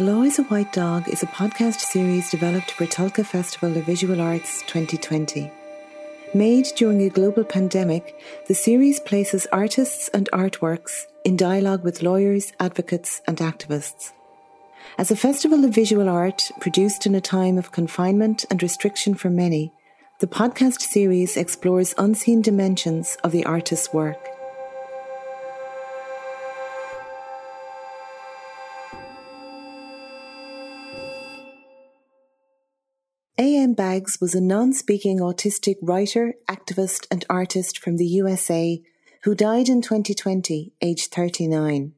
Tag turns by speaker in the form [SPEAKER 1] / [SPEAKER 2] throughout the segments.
[SPEAKER 1] The Law is a White Dog is a podcast series developed for Tulca Festival of Visual Arts 2020. Made during a global pandemic, the series places artists and artworks in dialogue with lawyers, advocates, and activists. As a festival of visual art produced in a time of confinement and restriction for many, the podcast series explores unseen dimensions of the artist's work. Baggs was a non speaking autistic writer, activist, and artist from the USA who died in 2020, aged 39.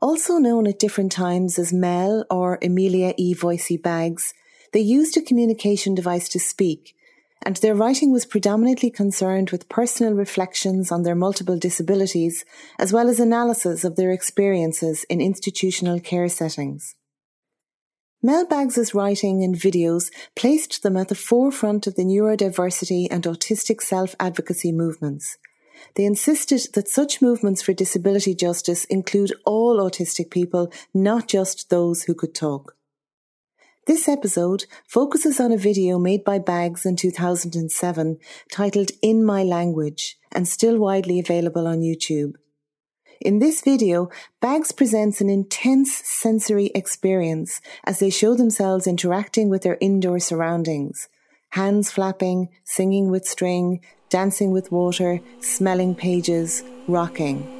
[SPEAKER 1] Also known at different times as Mel or Amelia E. Voicy Baggs, they used a communication device to speak, and their writing was predominantly concerned with personal reflections on their multiple disabilities, as well as analysis of their experiences in institutional care settings. Mel Baggs's writing and videos placed them at the forefront of the neurodiversity and autistic self-advocacy movements. They insisted that such movements for disability justice include all autistic people, not just those who could talk. This episode focuses on a video made by Baggs in 2007 titled In My Language and still widely available on YouTube. In this video, Baggs presents an intense sensory experience as they show themselves interacting with their indoor surroundings. Hands flapping, singing with string, dancing with water, smelling pages, rocking.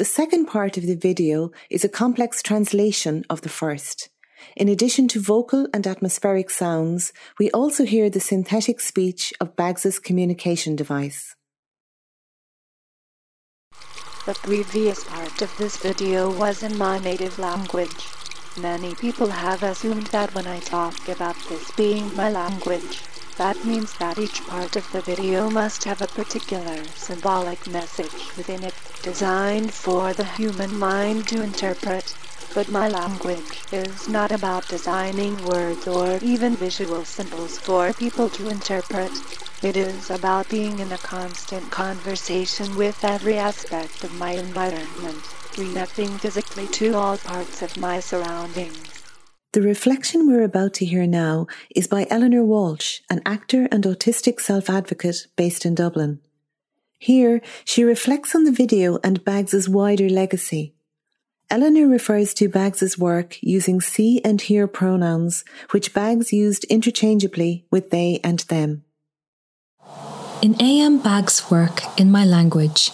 [SPEAKER 1] The second part of the video is a complex translation of the first. In addition to vocal and atmospheric sounds, we also hear the synthetic speech of Baggs's communication device.
[SPEAKER 2] The previous part of this video was in my native language. Many people have assumed that when I talk about this being my language, that means that each part of the video must have a particular symbolic message within it, designed for the human mind to interpret. But my language is not about designing words or even visual symbols for people to interpret. It is about being in a constant conversation with every aspect of my environment, reacting physically to all parts of my surroundings.
[SPEAKER 1] The reflection we're about to hear now is by Eleanor Walsh, an actor and autistic self advocate based in Dublin. Here, she reflects on the video and Baggs's wider legacy. Eleanor refers to Baggs's work using see and hear pronouns, which Baggs used interchangeably with they and them.
[SPEAKER 3] In A.M. Baggs' work in my language,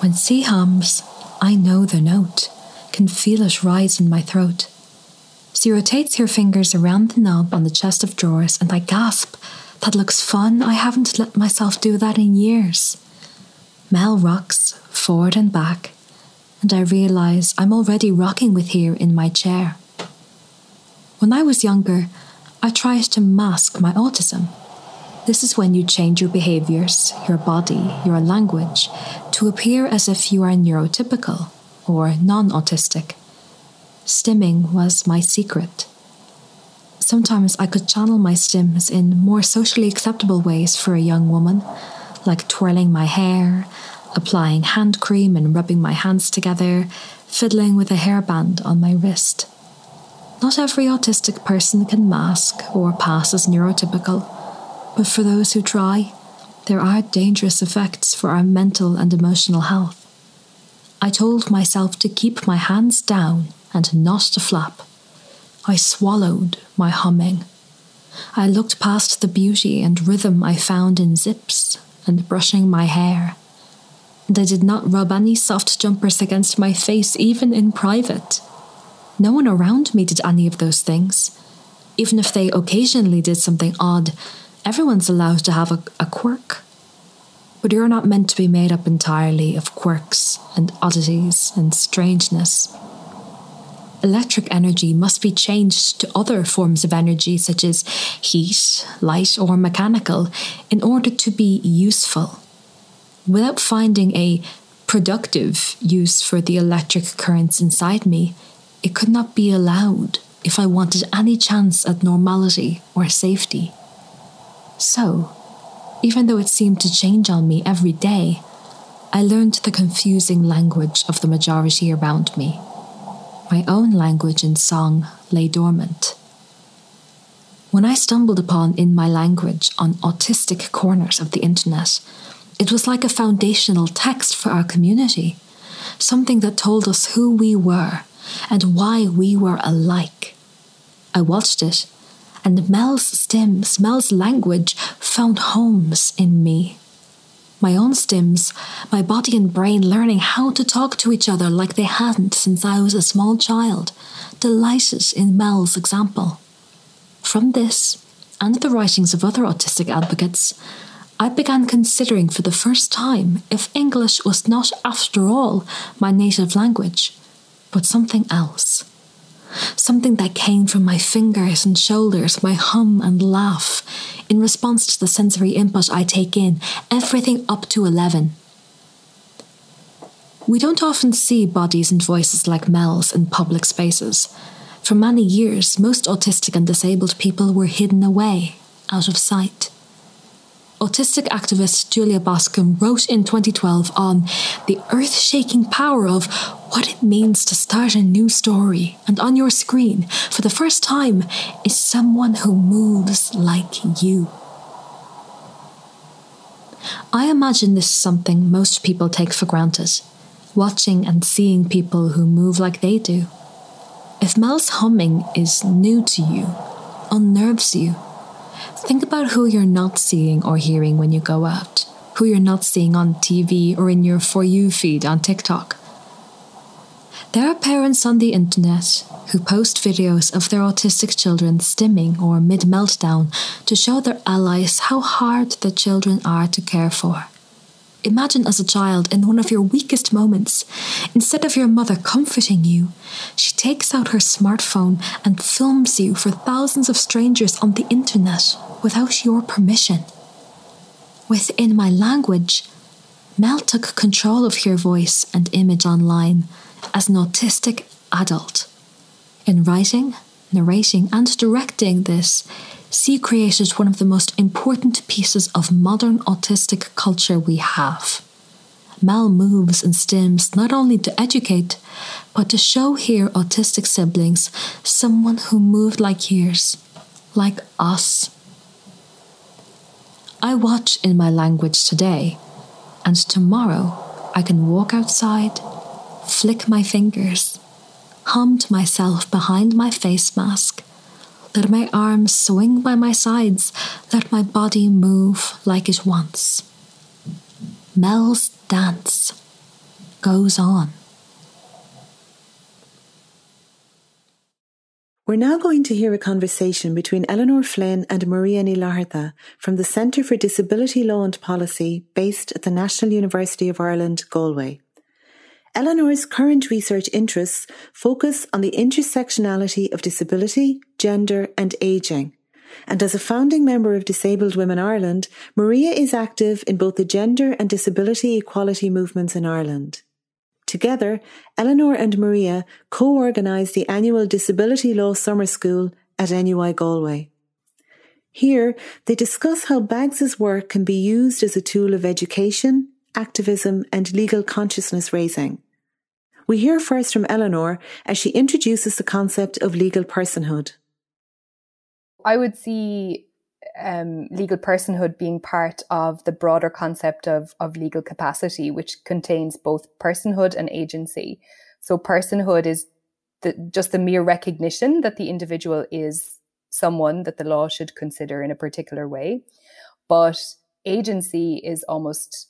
[SPEAKER 3] when sie hums, I know the note, can feel it rise in my throat. She rotates her fingers around the knob on the chest of drawers, and I gasp. That looks fun. I haven't let myself do that in years. Mel rocks forward and back, and I realise I'm already rocking with her in my chair. When I was younger, I tried to mask my autism. This is when you change your behaviours, your body, your language to appear as if you are neurotypical or non autistic. Stimming was my secret. Sometimes I could channel my stims in more socially acceptable ways for a young woman, like twirling my hair, applying hand cream and rubbing my hands together, fiddling with a hairband on my wrist. Not every autistic person can mask or pass as neurotypical, but for those who try, there are dangerous effects for our mental and emotional health. I told myself to keep my hands down and not to flap. I swallowed my humming. I looked past the beauty and rhythm I found in zips and brushing my hair. and I did not rub any soft jumpers against my face, even in private. No one around me did any of those things. Even if they occasionally did something odd, everyone's allowed to have a, a quirk. But you're not meant to be made up entirely of quirks and oddities and strangeness. Electric energy must be changed to other forms of energy, such as heat, light, or mechanical, in order to be useful. Without finding a productive use for the electric currents inside me, it could not be allowed if I wanted any chance at normality or safety. So, even though it seemed to change on me every day, I learned the confusing language of the majority around me. My own language and song lay dormant. When I stumbled upon In My Language on autistic corners of the internet, it was like a foundational text for our community, something that told us who we were and why we were alike. I watched it, and Mel's stims, Mel's language found homes in me. My own stims, my body and brain learning how to talk to each other like they hadn't since I was a small child, delighted in Mel's example. From this, and the writings of other autistic advocates, I began considering for the first time if English was not, after all, my native language but something else. Something that came from my fingers and shoulders, my hum and laugh, in response to the sensory input I take in, everything up to 11. We don't often see bodies and voices like Mel's in public spaces. For many years, most autistic and disabled people were hidden away, out of sight. Autistic activist Julia Bascom wrote in 2012 on the earth shaking power of what it means to start a new story, and on your screen, for the first time, is someone who moves like you. I imagine this is something most people take for granted watching and seeing people who move like they do. If Mel's humming is new to you, unnerves you, Think about who you're not seeing or hearing when you go out, who you're not seeing on TV or in your For You feed on TikTok. There are parents on the internet who post videos of their autistic children stimming or mid meltdown to show their allies how hard the children are to care for. Imagine as a child in one of your weakest moments, instead of your mother comforting you, she takes out her smartphone and films you for thousands of strangers on the internet without your permission. Within my language, Mel took control of her voice and image online as an autistic adult. In writing, narrating, and directing this, Sie created one of the most important pieces of modern autistic culture we have. Mel moves and stims not only to educate, but to show her autistic siblings someone who moved like yours, like us. I watch in my language today, and tomorrow I can walk outside, flick my fingers, hum to myself behind my face mask, let my arms swing by my sides. Let my body move like it wants. Mel's dance goes on.
[SPEAKER 1] We're now going to hear a conversation between Eilionóir Flynn and Maria Ní from the Centre for Disability Law and Policy based at the National University of Ireland, Galway. Eilionóir's current research interests focus on the intersectionality of disability, gender, and ageing. And as a founding member of Disabled Women Ireland, Maria is active in both the gender and disability equality movements in Ireland. Together, Eilionóir and Maria co-organise the annual Disability Law Summer School at NUI Galway. Here, they discuss how Baggs's work can be used as a tool of education, activism, and legal consciousness raising. We hear first from Eilionóir as she introduces the concept of legal personhood.
[SPEAKER 4] I would see um, legal personhood being part of the broader concept of, of legal capacity, which contains both personhood and agency. So, personhood is the, just the mere recognition that the individual is someone that the law should consider in a particular way. But agency is almost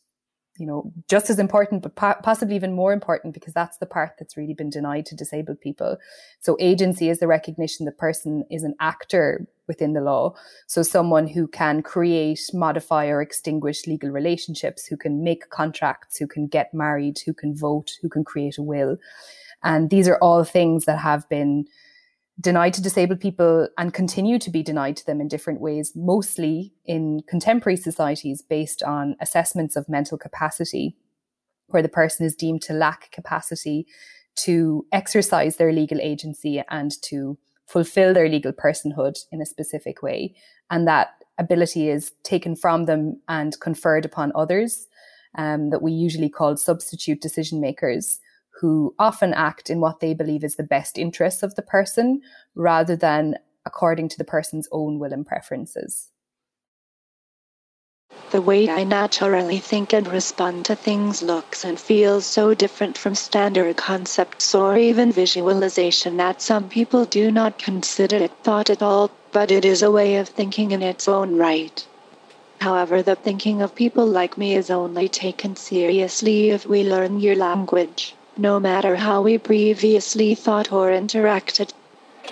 [SPEAKER 4] you know, just as important, but po- possibly even more important because that's the part that's really been denied to disabled people. So agency is the recognition the person is an actor within the law. So someone who can create, modify or extinguish legal relationships, who can make contracts, who can get married, who can vote, who can create a will. And these are all things that have been denied to disabled people and continue to be denied to them in different ways, mostly in contemporary societies based on assessments of mental capacity, where the person is deemed to lack capacity to exercise their legal agency and to fulfill their legal personhood in a specific way. And that ability is taken from them and conferred upon others um, that we usually call substitute decision makers who often act in what they believe is the best interests of the person rather than according to the person's own will and preferences.
[SPEAKER 2] The way I naturally think and respond to things looks and feels so different from standard concepts or even visualization that some people do not consider it thought at all, but it is a way of thinking in its own right. However, the thinking of people like me is only taken seriously if we learn your language no matter how we previously thought or interacted.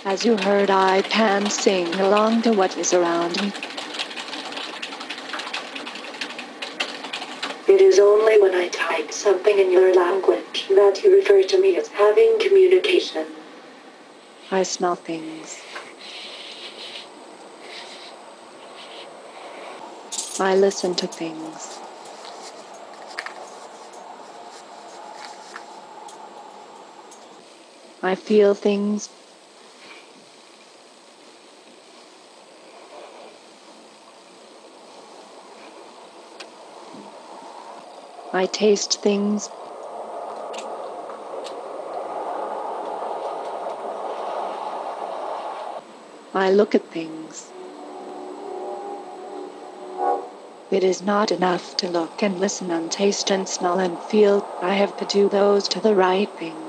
[SPEAKER 2] As you heard, I can sing along to what is around me. It is only when I type something in your language that you refer to me as having communication. I smell things. I listen to things. I feel things. I taste things. I look at things. It is not enough to look and listen and taste and smell and feel. I have to do those to the right things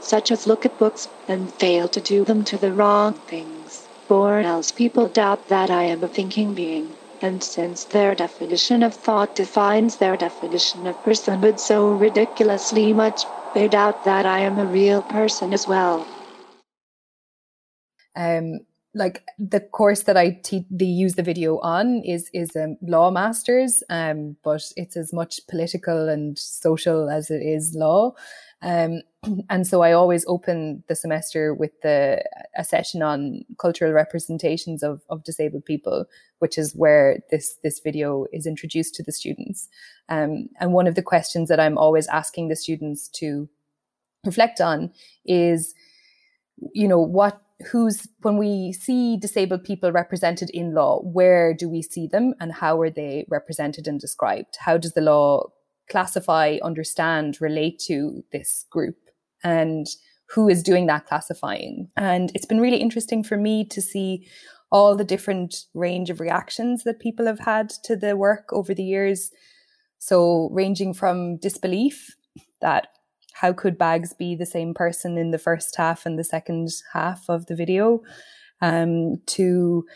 [SPEAKER 2] such as look at books, and fail to do them to the wrong things, or else people doubt that I am a thinking being. And since their definition of thought defines their definition of personhood so ridiculously much, they doubt that I am a real person as well.
[SPEAKER 4] Um, like the course that I te- they use the video on is is a law masters, um, but it's as much political and social as it is law. Um, and so I always open the semester with the a session on cultural representations of, of disabled people, which is where this this video is introduced to the students. Um, and one of the questions that I'm always asking the students to reflect on is, you know, what who's when we see disabled people represented in law, where do we see them and how are they represented and described? How does the law classify, understand, relate to this group and who is doing that classifying. And it's been really interesting for me to see all the different range of reactions that people have had to the work over the years. So, ranging from disbelief that how could Baggs be the same person in the first half and the second half of the video, um, to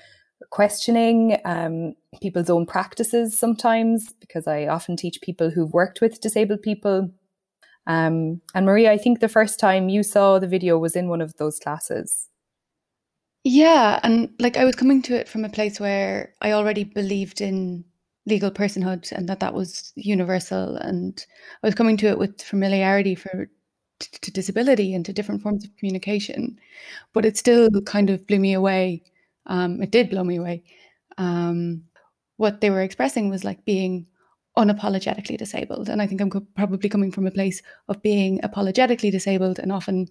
[SPEAKER 4] questioning um, people's own practices sometimes, because I often teach people who've worked with disabled people. Um, and Maria, I think the first time you saw the video was in one of those classes.
[SPEAKER 5] Yeah, and like I was coming to it from a place where I already believed in legal personhood and that that was universal, and I was coming to it with familiarity for to disability and to different forms of communication, but it still kind of blew me away um, it did blow me away. Um, what they were expressing was like being unapologetically disabled. And I think I'm co- probably coming from a place of being apologetically disabled and often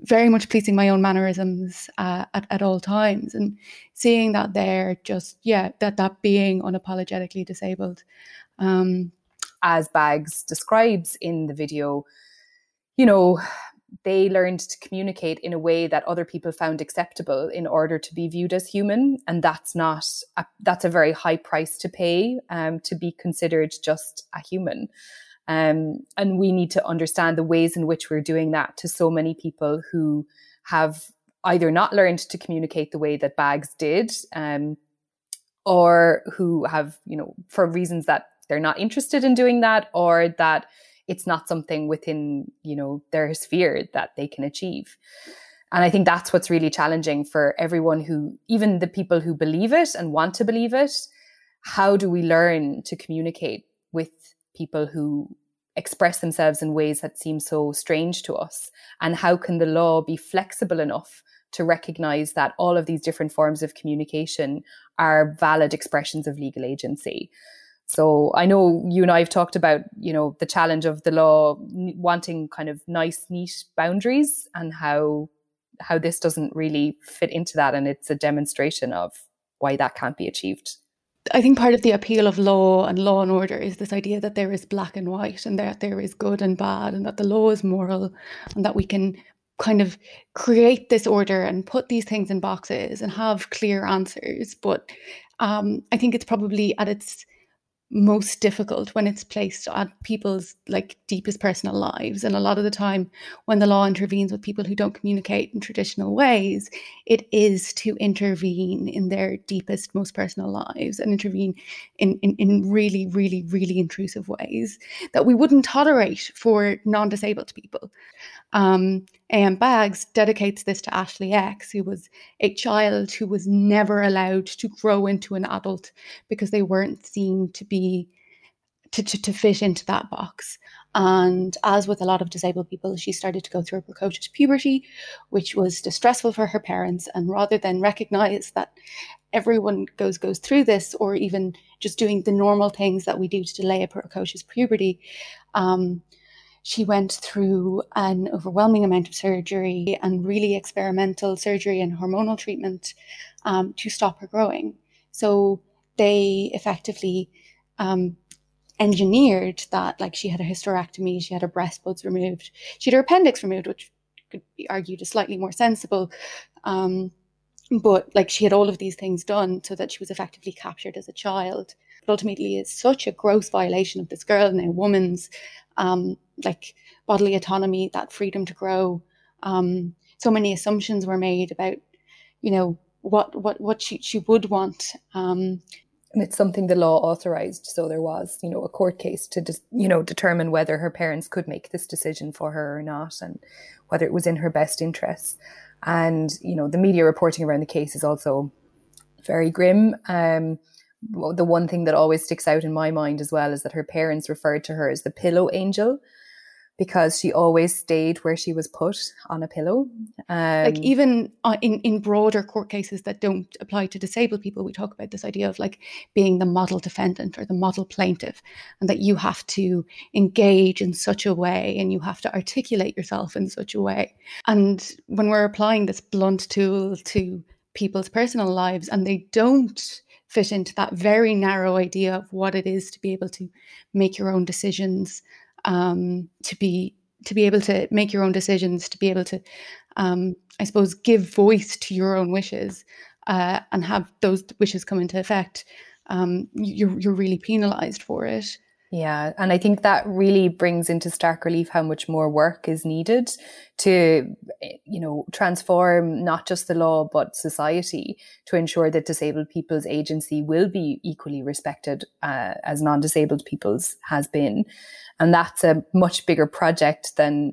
[SPEAKER 5] very much policing my own mannerisms uh, at, at all times and seeing that there just, yeah, that, that being unapologetically disabled. Um,
[SPEAKER 4] As Baggs describes in the video, you know, they learned to communicate in a way that other people found acceptable in order to be viewed as human. And that's not a, that's a very high price to pay um, to be considered just a human. Um, and we need to understand the ways in which we're doing that to so many people who have either not learned to communicate the way that Baggs did um, or who have you know for reasons that they're not interested in doing that or that it's not something within you know their sphere that they can achieve. And i think that's what's really challenging for everyone who even the people who believe it and want to believe it how do we learn to communicate with people who express themselves in ways that seem so strange to us? And how can the law be flexible enough to recognize that all of these different forms of communication are valid expressions of legal agency so I know you and I have talked about, you know, the challenge of the law wanting kind of nice, neat boundaries and how how this doesn't really fit into that, and it's a demonstration of why that can't be achieved.
[SPEAKER 5] I think part of the appeal of law and law and order is this idea that there is black and white and that there is good and bad and that the law is moral and that we can kind of create this order and put these things in boxes and have clear answers. But um, I think it's probably at its most difficult when it's placed at people's like deepest personal lives. And a lot of the time when the law intervenes with people who don't communicate in traditional ways it is to intervene in their deepest most personal lives and intervene in in, in really really really intrusive ways that we wouldn't tolerate for non-disabled people. Um, AM Baggs dedicates this to Ashley X, who was a child who was never allowed to grow into an adult because they weren't seen to be to, to, to fit into that box. And as with a lot of disabled people, she started to go through a precocious puberty, which was distressful for her parents. And rather than recognize that everyone goes goes through this, or even just doing the normal things that we do to delay a precocious puberty, um, she went through an overwhelming amount of surgery and really experimental surgery and hormonal treatment um, to stop her growing. So they effectively um, engineered that, like she had a hysterectomy, she had her breast buds removed, she had her appendix removed, which could be argued is slightly more sensible. Um, but like she had all of these things done so that she was effectively captured as a child. But ultimately, it's such a gross violation of this girl and a woman's um, like bodily autonomy, that freedom to grow. Um, so many assumptions were made about, you know, what what what she she would want. Um,
[SPEAKER 4] and it's something the law authorized. So there was, you know, a court case to, just, you know, determine whether her parents could make this decision for her or not, and whether it was in her best interests. And you know, the media reporting around the case is also very grim. Um, the one thing that always sticks out in my mind as well is that her parents referred to her as the pillow angel because she always stayed where she was put on a pillow.
[SPEAKER 5] Um, like even uh, in in broader court cases that don't apply to disabled people, we talk about this idea of like being the model defendant or the model plaintiff, and that you have to engage in such a way and you have to articulate yourself in such a way. And when we're applying this blunt tool to people's personal lives and they don't fit into that very narrow idea of what it is to be able to make your own decisions, um, to be to be able to make your own decisions, to be able to, um, I suppose, give voice to your own wishes uh, and have those wishes come into effect. Um, you're you're really penalised for it.
[SPEAKER 4] Yeah, and I think that really brings into stark relief how much more work is needed to, you know, transform not just the law but society to ensure that disabled people's agency will be equally respected uh, as non-disabled people's has been, and that's a much bigger project than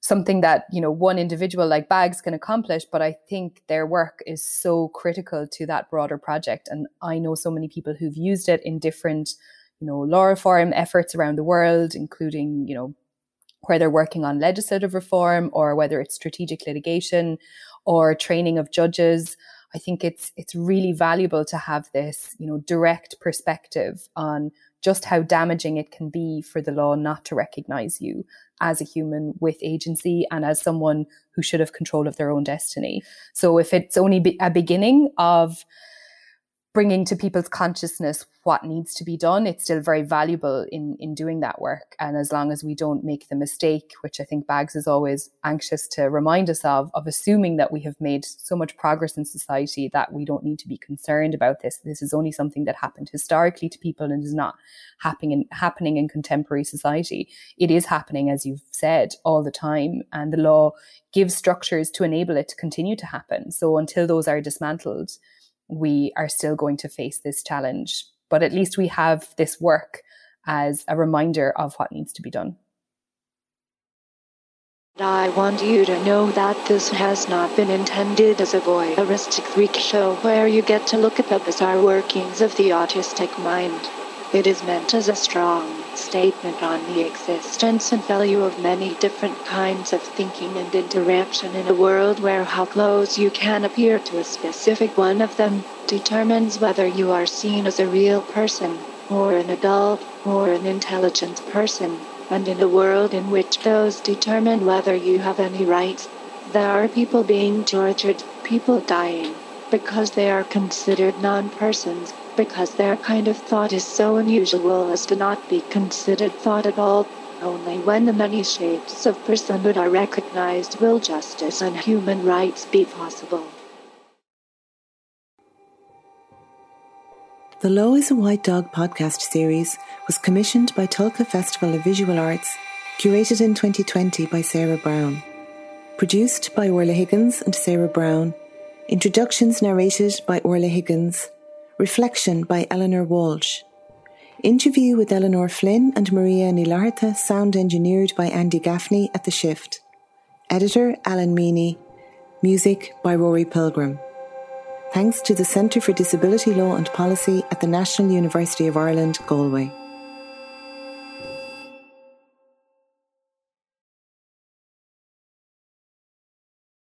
[SPEAKER 4] something that you know one individual like Baggs can accomplish. But I think their work is so critical to that broader project, and I know so many people who've used it in different you know, law reform efforts around the world, including, you know, where they're working on legislative reform or whether it's strategic litigation or training of judges. I think it's it's really valuable to have this, you know, direct perspective on just how damaging it can be for the law not to recognize you as a human with agency and as someone who should have control of their own destiny. So if it's only be a beginning of bringing to people's consciousness what needs to be done, it's still very valuable in in doing that work. And as long as we don't make the mistake, which I think Baggs is always anxious to remind us of, of assuming that we have made so much progress in society that we don't need to be concerned about this. This is only something that happened historically to people and is not happening in, happening in contemporary society. It is happening, as you've said, all the time, and the law gives structures to enable it to continue to happen. So until those are dismantled we are still going to face this challenge. But at least we have this work as a reminder of what needs to be done.
[SPEAKER 5] I want you to know that this has not been intended as a voyeuristic freak show where you get to look at the bizarre workings of the autistic mind. It is meant as a strong statement on the existence and value of many different kinds of thinking and interaction in a world where how close you can appear to a specific one of them determines whether you are seen as a real person, or an adult, or an intelligent person and in a world in which those determine whether you have any rights. There are people being tortured, people dying, because they are considered non persons, because their kind of thought is so unusual as to not be considered thought at all. Only when the many shapes of personhood are recognized will justice and human rights be possible.
[SPEAKER 1] The Law is a White Dog podcast series was commissioned by Tulca Festival of Visual Arts, curated in 2020 by Sarah Brown. Produced by Orla Higgins and Sarah Brown. Introductions narrated by Orla Higgins. Reflection by Eleanor Walsh. Interview with Eilionóir Flynn and Maria Ní Fhlatharta, sound engineered by Andy Gaffney at The Shift. Editor Alan Meany. Music by Rory Pilgrim thanks to the Centre for Disability Law and Policy at the National University of Ireland, Galway.